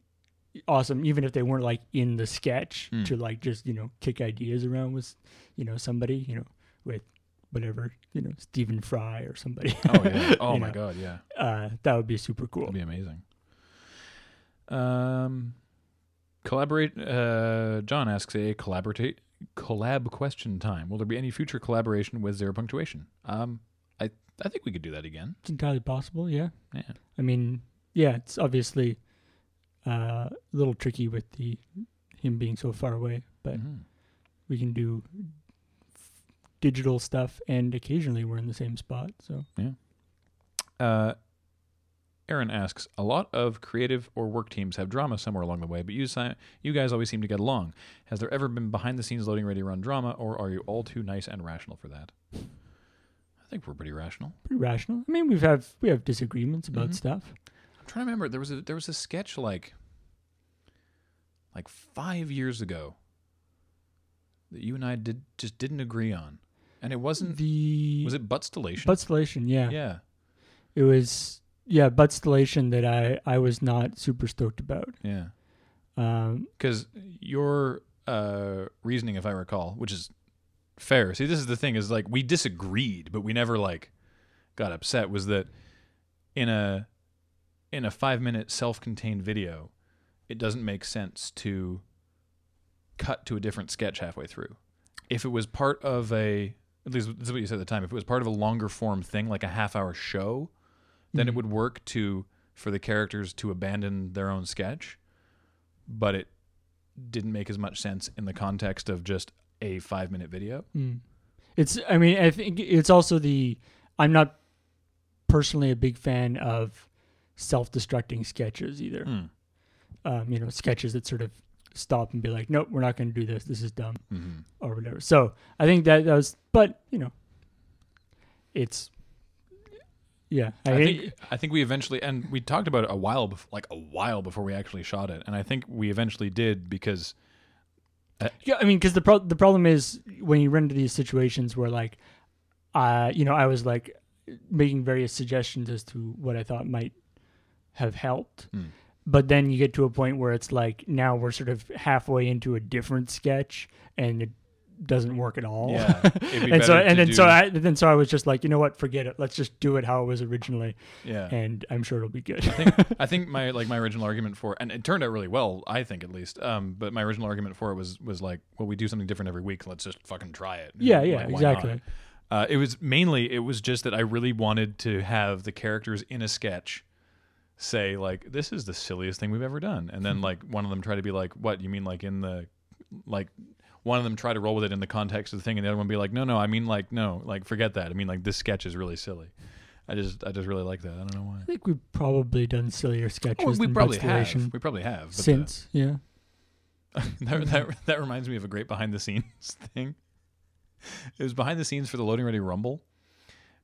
awesome, even if they weren't like in the sketch Hmm. to like just, you know, kick ideas around with, you know, somebody, you know, with whatever, you know, Stephen Fry or somebody. Oh yeah. Oh my know. god, yeah. uh, that would be super cool. That'd be amazing. Um, collaborate. Uh, John asks a collaborate collab question time. Will there be any future collaboration with zero punctuation? Um, I I think we could do that again. It's entirely possible, yeah. Yeah. I mean, yeah, it's obviously uh, a little tricky with the him being so far away, but Mhm. we can do digital stuff, and occasionally we're in the same spot. So Uh, Aaron asks, a lot of creative or work teams have drama somewhere along the way, but you, si- you guys always seem to get along. Has there ever been behind the scenes loading ready run drama, or are you all too nice and rational for that? I think we're pretty rational. pretty rational. I mean, we've have we have disagreements about Mhm. stuff. I'm trying to remember. There was a there was a sketch like like five years ago that you and I did just didn't agree on, and it wasn't. The Was it Buttstellation? Buttstellation? Yeah. yeah. it was. Yeah, Buttstellation that I I was not super stoked about. Yeah. Um, Because your uh, reasoning, if I recall, which is fair. See, this is the thing: is like we disagreed, but we never like got upset. Was that in a in a five minute self contained video, it doesn't make sense to cut to a different sketch halfway through. If it was part of a at least this is what you said at the time. If it was part of a longer form thing, like a half hour show, then it Mhm. would work to for the characters to abandon their own sketch. But it didn't make as much sense in the context of just a five minute video. Mm. It's. I mean, I think it's also the. I'm not personally a big fan of self-destructing sketches either. Mm. Um, you know, sketches that sort of stop and be like, "Nope, we're not going to do this. This is dumb," hmm or whatever. So I think that, that was. But you know, it's. Yeah, I, I think, think I think we eventually and we talked about it a while before, like a while before we actually shot it, and I think we eventually did because Yeah, I mean, because the pro- the problem is when you run into these situations where like, uh, you know, I was like making various suggestions as to what I thought might have helped, Hmm. but then you get to a point where it's like now we're sort of halfway into a different sketch and doesn't work at all. Yeah, and so and then so I then so I was just like, you know what, forget it. Let's just do it how it was originally, yeah, and I'm sure it'll be good. I think my like my original argument for and it turned out really well, I think at least. Um, but my original argument for it was was like, well, we do something different every week. Let's just fucking try it. yeah, Like, yeah, exactly. Uh, it was mainly it was just that I really wanted to have the characters in a sketch say like this is the silliest thing we've ever done, and then like one of them try to be like, what you mean like in the like one of them try to roll with it in the context of the thing, and the other one be like, no, no, I mean like no, like forget that. I mean like this sketch is really silly. I just I just really like that. I don't know why. I think we've probably done sillier sketches Oh, we than probably have. We probably have. But the- since. Yeah. that, that that reminds me of a great behind the scenes thing. It was behind the scenes for the Loading Ready Rumble.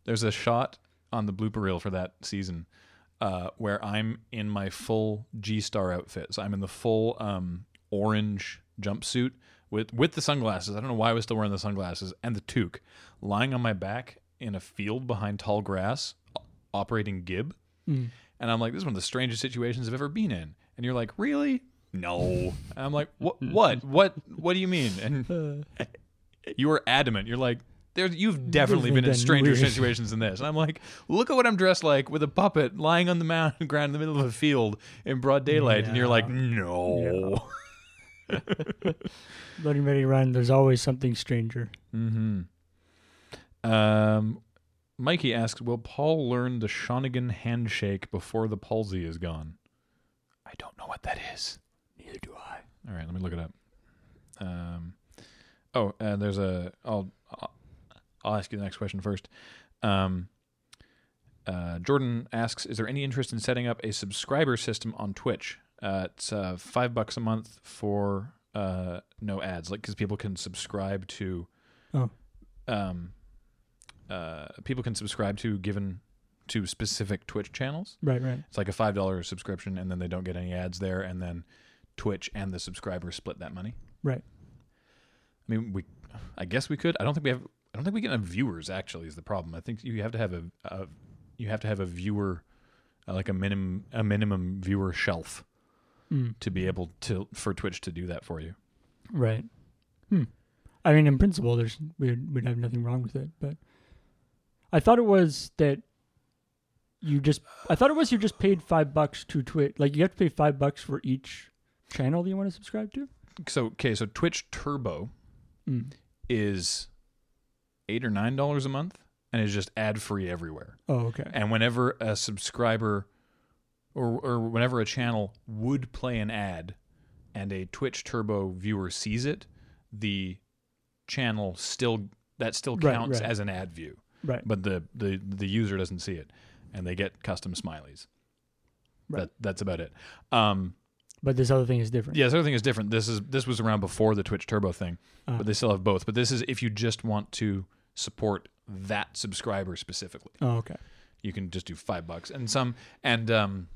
There's a shot on the blooper reel for that season uh, where I'm in my full G Star outfit. So I'm in the full um, orange jumpsuit with with the sunglasses. I don't know why I was still wearing the sunglasses and the toque, lying on my back in a field behind tall grass, operating jib. Mm. And I'm like, this is one of the strangest situations I've ever been in. And you're like, really? No. And I'm like, what? What? What? What do you mean? And you were adamant. You're like, there. You've definitely been in stranger weird. situations than this. And I'm like, look at what I'm dressed like with a puppet lying on the mountain ground in the middle of a field in broad daylight. And you're like, Yeah. Loading ready run. There's always something stranger. Mm-hmm. Um, Mikey asks, "Will Paul learn the Shonigan handshake before the palsy is gone?" I don't know what that is. Neither do I. All right, let me look it up. Um, oh, uh, there's a. I'll I'll- I'll ask you the next question first. Um, uh, Jordan asks, "Is there any interest in setting up a subscriber system on Twitch? Uh, it's uh, five bucks a month for uh, no ads, like because people can subscribe to. Oh. Um, uh, people can subscribe to given to specific Twitch channels. Right, right. It's like a five dollar subscription, and then they don't get any ads there, and then Twitch and the subscribers split that money. Right. I mean, we, I guess we could. I don't think we have. I don't think we can have viewers. Actually, is the problem. I think you have to have a, a you have to have a viewer, uh, like a minimum a minimum viewer shelf Mm. to be able to for Twitch to do that for you. Right. Hmm. I mean, in principle, there's we'd we'd have nothing wrong with it, but I thought it was that you just. I thought it was you just paid five bucks to Twitch. Like you have to pay five bucks for each channel that you want to subscribe to. So okay, so Twitch Turbo Mm. is eight or nine dollars a month, and is just ad free everywhere. Oh, okay. And whenever a subscriber or, or whenever a channel would play an ad and a Twitch Turbo viewer sees it, the channel still that still counts right. as an ad view, Right. but the, the the user doesn't see it, and they get custom smileys. Right. That that's about it. Um, But this other thing is different. yeah, this other thing is different. This is this was around before the Twitch Turbo thing, Uh, but they still have both. But this is if you just want to support that subscriber specifically, oh, okay. you can just do five bucks and some and um,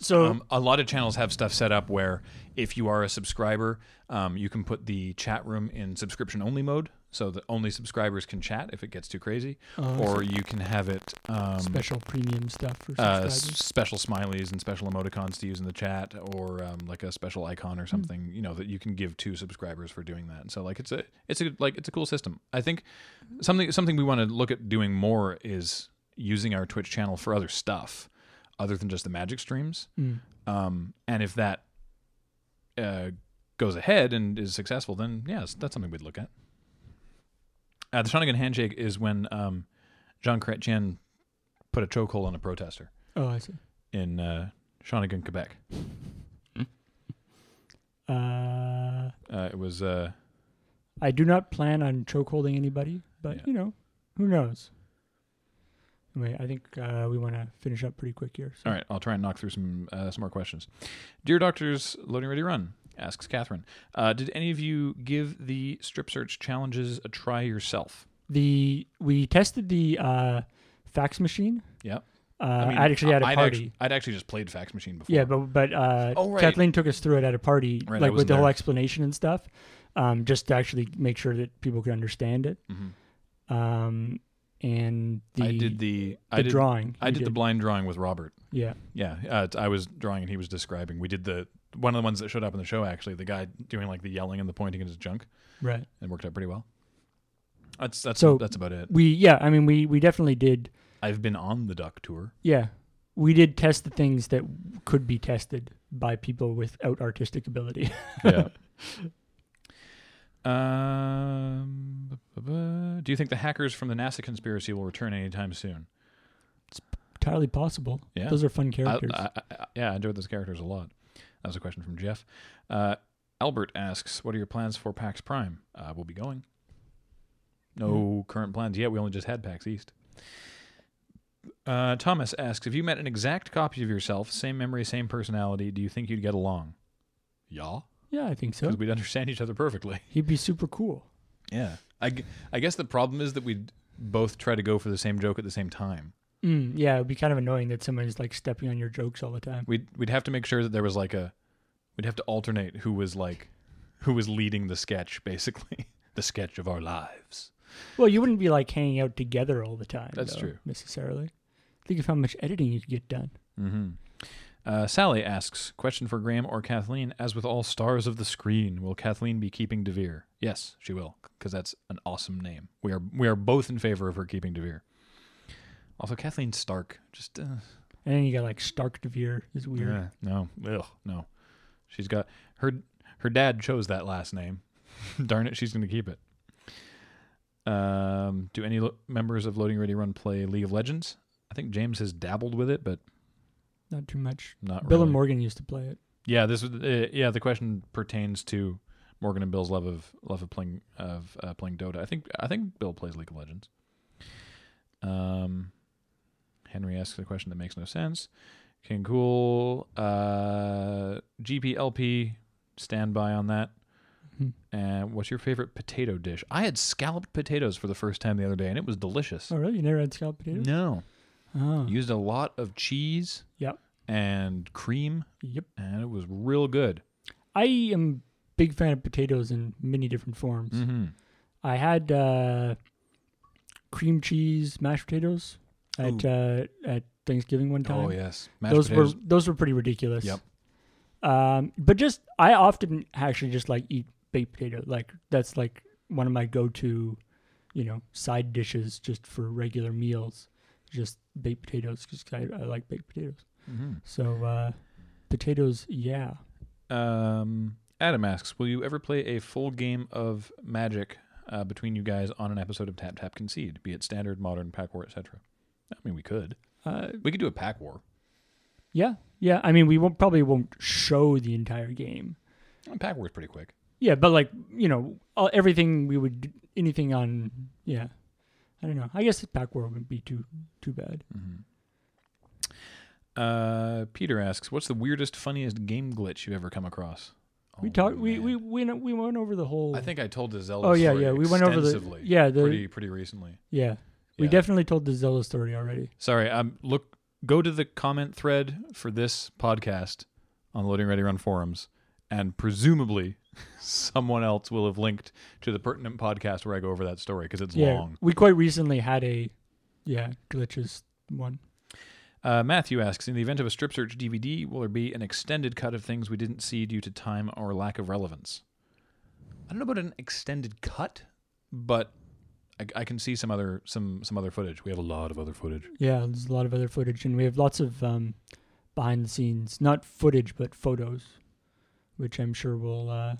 So um, a lot of channels have stuff set up where if you are a subscriber, um, you can put the chat room in subscription only mode, so that only subscribers can chat if it gets too crazy, uh, or you can have it um, special premium stuff for uh, special smileys and special emoticons to use in the chat, or um, like a special icon Hmm. or something, you know, that you can give to subscribers for doing that. So like it's a it's a like it's a cool system. I think something something we want to look at doing more is using our Twitch channel for other stuff other than just the magic streams. Mm. Um, and if that uh, goes ahead and is successful, then yes, that's something we'd look at. Uh, the Shonigan handshake is when um, Jean Chrétien put a chokehold on a protester Oh, I see. in uh, Shawnigan, Quebec. Uh, Uh, it was uh, I do not plan on chokeholding anybody, but Yeah. you know, who knows? Anyway, I think uh, we want to finish up pretty quick here. So. all right. I'll try and knock through some uh, some more questions. Dear Doctors, loading ready run. Asks Catherine. Uh, did any of you give the strip search challenges a try yourself? The we tested the uh, fax machine. Yeah. Uh, I mean, I actually had a I'd party. Actually, I'd actually just played fax machine before. yeah, but but uh, Oh, right. Kathleen took us through it at a party, Right, like with the whole explanation and stuff, um, just to actually make sure that people could understand it. Mhm. Um, and the I did the, the I did drawing. I you did the blind drawing with Robert. yeah. Yeah, uh, I was drawing and he was describing. We did the one of the ones that showed up in the show. Actually, the guy doing like the yelling and the pointing at his junk. Right. It worked out pretty well. That's that's So- that's about it. We yeah. I mean, we we definitely did. I've been on the duck tour. Yeah. We did test the things that could be tested by people without artistic ability. Yeah. um, do you think the hackers from the NASA conspiracy will return anytime soon? It's entirely possible. Yeah. Those are fun characters. I, I, yeah, I enjoyed those characters a lot. That was a question from Jeff. Uh, Albert asks, "What are your plans for PAX Prime?" Uh, we'll be going. No current plans yet. We only just had PAX East. Uh, Thomas asks, "If you met an exact copy of yourself, same memory, same personality, do you think you'd get along?" Yeah, yeah, I think so. because we'd understand each other perfectly. He'd be super cool. Yeah, I, g- I guess the problem is that we'd both try to go for the same joke at the same time. Mm, yeah, it'd be kind of annoying that someone's like stepping on your jokes all the time. We'd we'd have to make sure that there was like a we'd have to alternate who was like who was leading the sketch basically the sketch of our lives. Well, you wouldn't be like hanging out together all the time. That's though, true. Necessarily. Think of how much editing you could get done. Mm-hmm. Uh, Sally asks question for Graham or Kathleen. As with all stars of the screen, will Kathleen be keeping De Vere? Yes, she will, because that's an awesome name. We are we are both in favor of her keeping De Vere. Also, Kathleen Stark, just uh, And then you got like Stark De Vere is weird. Yeah, no, ugh, no. She's got her her dad chose that last name. Darn it, she's going to keep it. Um, do any lo- members of Loading Ready Run play League of Legends? I think James has dabbled with it, but Not too much. not Bill really. and Morgan used to play it. Yeah, this was uh, yeah. The question pertains to Morgan and Bill's love of love of playing of uh, playing Dota. I think I think Bill plays League of Legends. Um, Henry asks a question that makes no sense. King Cool, uh, GPLP, stand by on that. Mhm. And what's your favorite potato dish? I had scalloped potatoes for the first time the other day, and it was delicious. Oh, really? You never had scalloped potatoes? No, Oh. used a lot of cheese. Yep. And cream, Yep. and it was real good. I am big fan of potatoes in many different forms. Mm-hmm. I had uh, cream cheese mashed potatoes at uh, at Thanksgiving one time. Oh yes, mashed those potatoes. were those were pretty ridiculous. Yep. Um, but just I often actually just like eat baked potato. Like that's like one of my go-to, you know, side dishes just for regular meals. Just baked potatoes because I, I like baked potatoes. Mhm. So uh, potatoes, yeah. Um, Adam asks, "Will you ever play a full game of Magic uh, between you guys on an episode of Tap Tap Concede, be it standard, modern, pack war, etc.?" I mean, we could. Uh, We could do a pack war. yeah, yeah. I mean, we won't probably won't show the entire game. Pack war is pretty quick. Yeah, but like you know, all, everything we would anything on yeah. I don't know. I guess the pack war wouldn't be too too bad. Mm-hmm. Uh, Peter asks, "What's the weirdest, funniest game glitch you've ever come across?" we Oh, talked. We, we we went- we went over the whole. I think I told the Zelda. Oh yeah, story yeah. We went over the yeah the pretty pretty recently. yeah. We Yeah. definitely told the Zelda story already. Sorry, um, look, go to the comment thread for this podcast on Loading Ready Run forums, and presumably someone else will have linked to the pertinent podcast where I go over that story because it's yeah, long. we quite recently had a yeah glitches one. Uh, Matthew asks, in the event of a strip search DVD, will there be an extended cut of things we didn't see due to time or lack of relevance? I don't know about an extended cut, but I, I can see some other some some other footage. We have a lot of other footage. Yeah, there's a lot of other footage, and we have lots of um, behind the scenes, not footage, but photos, which I'm sure will uh,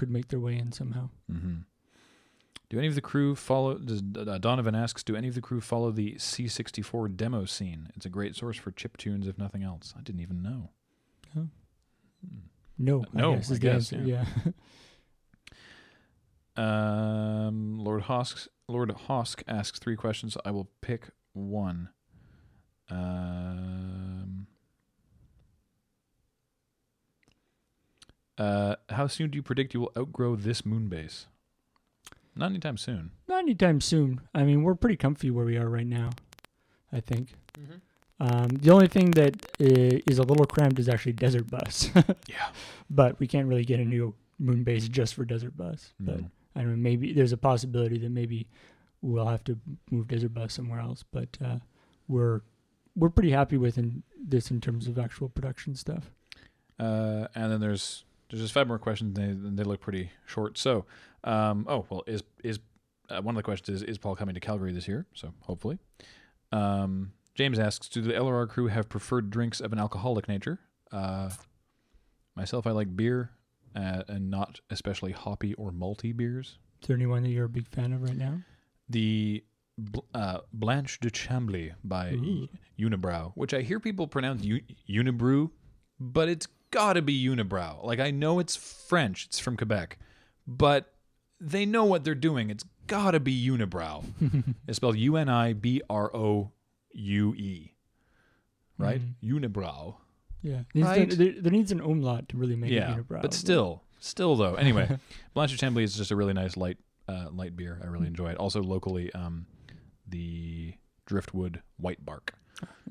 could make their way in somehow. Mm-hmm. Do any of the crew follow? Does, uh, Donovan asks, do any of the crew follow the C64 demo scene? It's a great source for chip tunes, if nothing else. I didn't even know. Oh. Hmm. No, no, I guess, is I the guess, answer. Yeah. Um, Lord Hosk, Lord Hosk asks three questions. I will pick one. Um, uh, how soon do you predict you will outgrow this moon base? Not anytime soon. Not anytime soon. I mean, we're pretty comfy where we are right now. I think. Um, the only thing that is a little cramped is actually Desert Bus. Yeah. but we can't really get a new moon base just for Desert Bus. But No. I don't know. Maybe there's a possibility that maybe we'll have to move Desert Bus somewhere else. But uh, we're we're pretty happy with in, this in terms of actual production stuff. Uh, and then there's there's just five more questions. They they look pretty short. So, um, oh well, is is uh, one of the questions is is Paul coming to Calgary this year? So hopefully. Um, James asks, do the LRR crew have preferred drinks of an alcoholic nature? Uh, myself, I like beer, uh, and not especially hoppy or malty beers. Is there anyone that you're a big fan of right now? The uh, Blanche de Chambly by Ooh. Unibrow, which I hear people pronounce U- Unibrew, but it's gotta be Unibrow. Like I know it's French, it's from Quebec, but they know what they're doing. It's gotta be Unibrow. it's spelled U N I B R O U E, right? Unibrow. Yeah. Needs to- Right. there, there needs an umlaut to really make yeah, it unibrow. but still, still though. Anyway, Blanche de Chambly is just a really nice light, uh, light beer. I really enjoy it. Also locally, um, the Driftwood White Bark.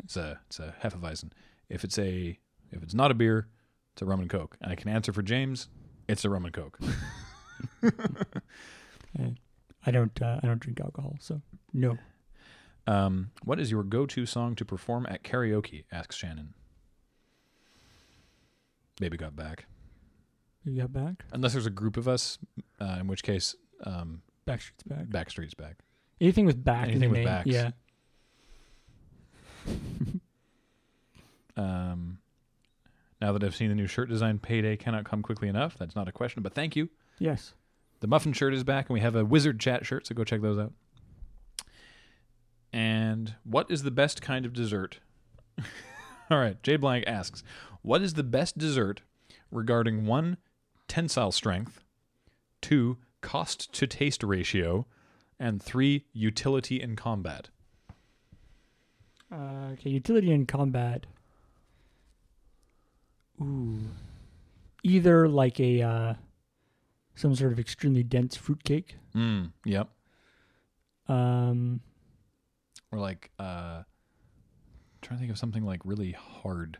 It's a it's a Hefeweizen. If it's a if it's not a beer, it's a rum and coke. And I can answer for James. It's a rum and coke. I don't uh, I don't drink alcohol, so no. Um, what is your go-to song to perform at karaoke? Asks Shannon. Baby got back. You got back? Unless there's a group of us, uh, in which case, um, Backstreet's back. Backstreet's back. Anything with back Anything in with the name. backs. Yeah. Um, Now that I've seen the new shirt design, payday cannot come quickly enough. That's not a question, but thank you. Yes. The muffin shirt is back, and we have a wizard chat shirt, so go check those out. And what is the best kind of dessert? All right, Jay Blank asks, what is the best dessert regarding one tensile strength, two cost to taste ratio, and three utility in combat? Uh, okay, utility in combat. Ooh. Either like a uh, some sort of extremely dense fruitcake. Mm, yep. Um, Or like, uh, trying to think of something like really hard.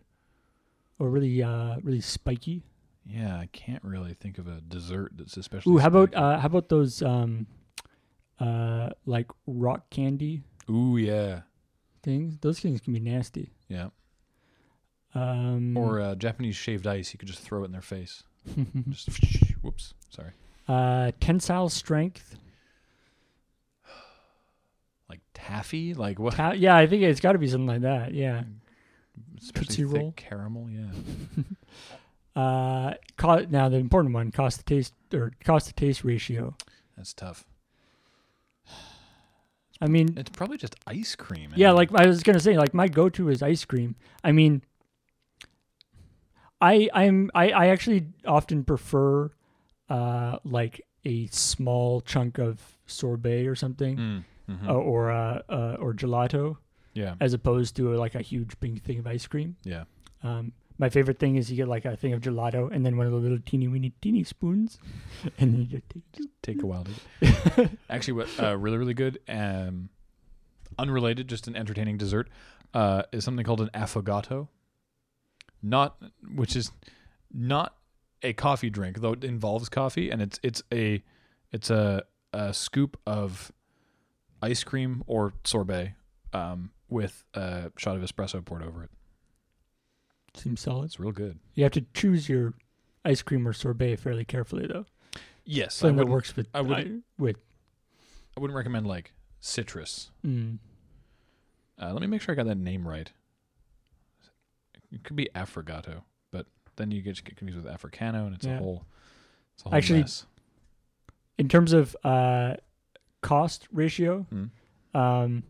or really uh really spiky. Yeah, I can't really think of a dessert that's especially. Ooh, how about uh how about those um uh like rock candy Ooh, yeah, things? Those things can be nasty. yeah. Um Or uh, Japanese shaved ice. You could just throw it in their face. Just whoops. Sorry. uh tensile strength. Like taffy. Like what? Ta- yeah, I think it's got to be something like that. Yeah. Especially Tootsie thick Roll? caramel. Yeah. Uh, co- now the important one, cost to taste or cost to taste ratio. That's tough. I mean, It's probably just ice cream. yeah, and- like I was gonna say, like my go-to is ice cream. I mean, I I'm I, I actually often prefer uh like a small chunk of sorbet or something, Mm, mhm. uh, or uh, uh or gelato, yeah, as opposed to like a huge big thing of ice cream. yeah. Um, my favorite thing is you get like a thing of gelato and then one of the little teeny weeny teeny spoons, and then you just take Take a while to. Actually, what uh, really really good, um, unrelated, just an entertaining dessert, uh, is something called an affogato. Not, which is not a coffee drink, though it involves coffee, and it's it's a it's a, a scoop of ice cream or sorbet um, with a shot of espresso poured over it. seems solid. It's real good. You have to choose your ice cream or sorbet fairly carefully though. Yes, I Something that works with I wouldn't- uh, with. I wouldn't recommend like citrus. Mm, Uh, let me make sure I got that name right. It could be affogato, but then you get, get confused with africano, and it's a whole, it's a whole Actually, mess. in terms of uh, cost ratio, Mm. um,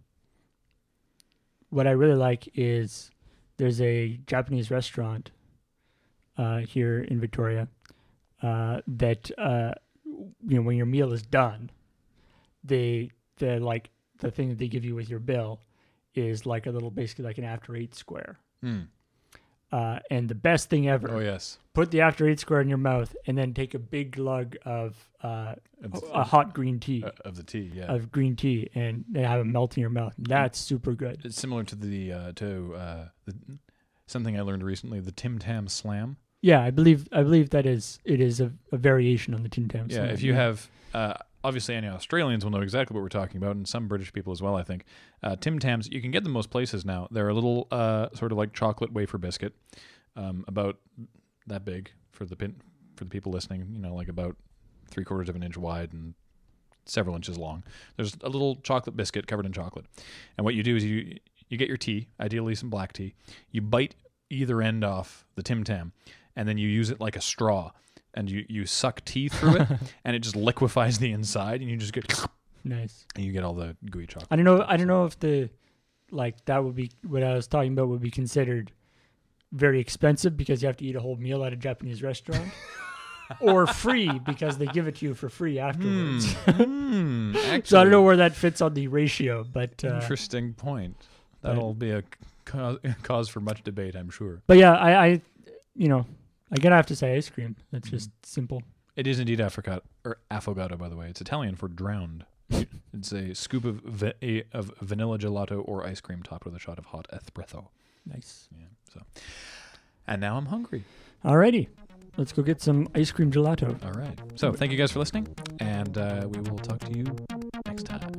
what I really like is there's a Japanese restaurant uh, here in Victoria uh, that uh, you know when your meal is done, they the like the thing that they give you with your bill is like a little basically like an after eight square. Mm. Uh, and the best thing ever, Oh yes, put the after eight square in your mouth and then take a big lug of uh, a hot green tea uh, of the tea. Yeah, of green tea and they have it melt in your mouth. That's super good. it's similar to the uh, to uh, the, something I learned recently, the Tim Tam Slam. Yeah, I believe I believe that is it is a, a variation on the Tim Tam. Yeah, Slam, if you have uh, obviously any Australians will know exactly what we're talking about, and some British people as well. I think uh, Tim Tams you can get them most places now. They're a little uh, sort of like chocolate wafer biscuit, um, about that big for the pin, for the people listening. You know, like about three quarters of an inch wide and several inches long. There's a little chocolate biscuit covered in chocolate, and what you do is you you get your tea, ideally some black tea. You bite either end off the Tim Tam, and then you use it like a straw, and you you suck tea through it, and it just liquefies the inside, and you just get nice. and you get all the gooey chocolate. I don't know. I don't know if the like that would be what I was talking about would be considered very expensive because you have to eat a whole meal at a Japanese restaurant, or free because they give it to you for free afterwards. Hmm, so I don't know where that fits on the ratio, but uh, Interesting point. That'll be a cause, cause for much debate, I'm sure. but yeah, I, I you know I gotta have to say ice cream. That's Mm-hmm. just simple. It is indeed affogato, or affogato, by the way. It's Italian for drowned. it's a scoop of va- a- of vanilla gelato or ice cream topped with a shot of hot espresso. Nice. Yeah. So, and now I'm hungry. Alrighty, let's go get some ice cream gelato. All right. So thank you guys for listening, and uh, we will talk to you next time.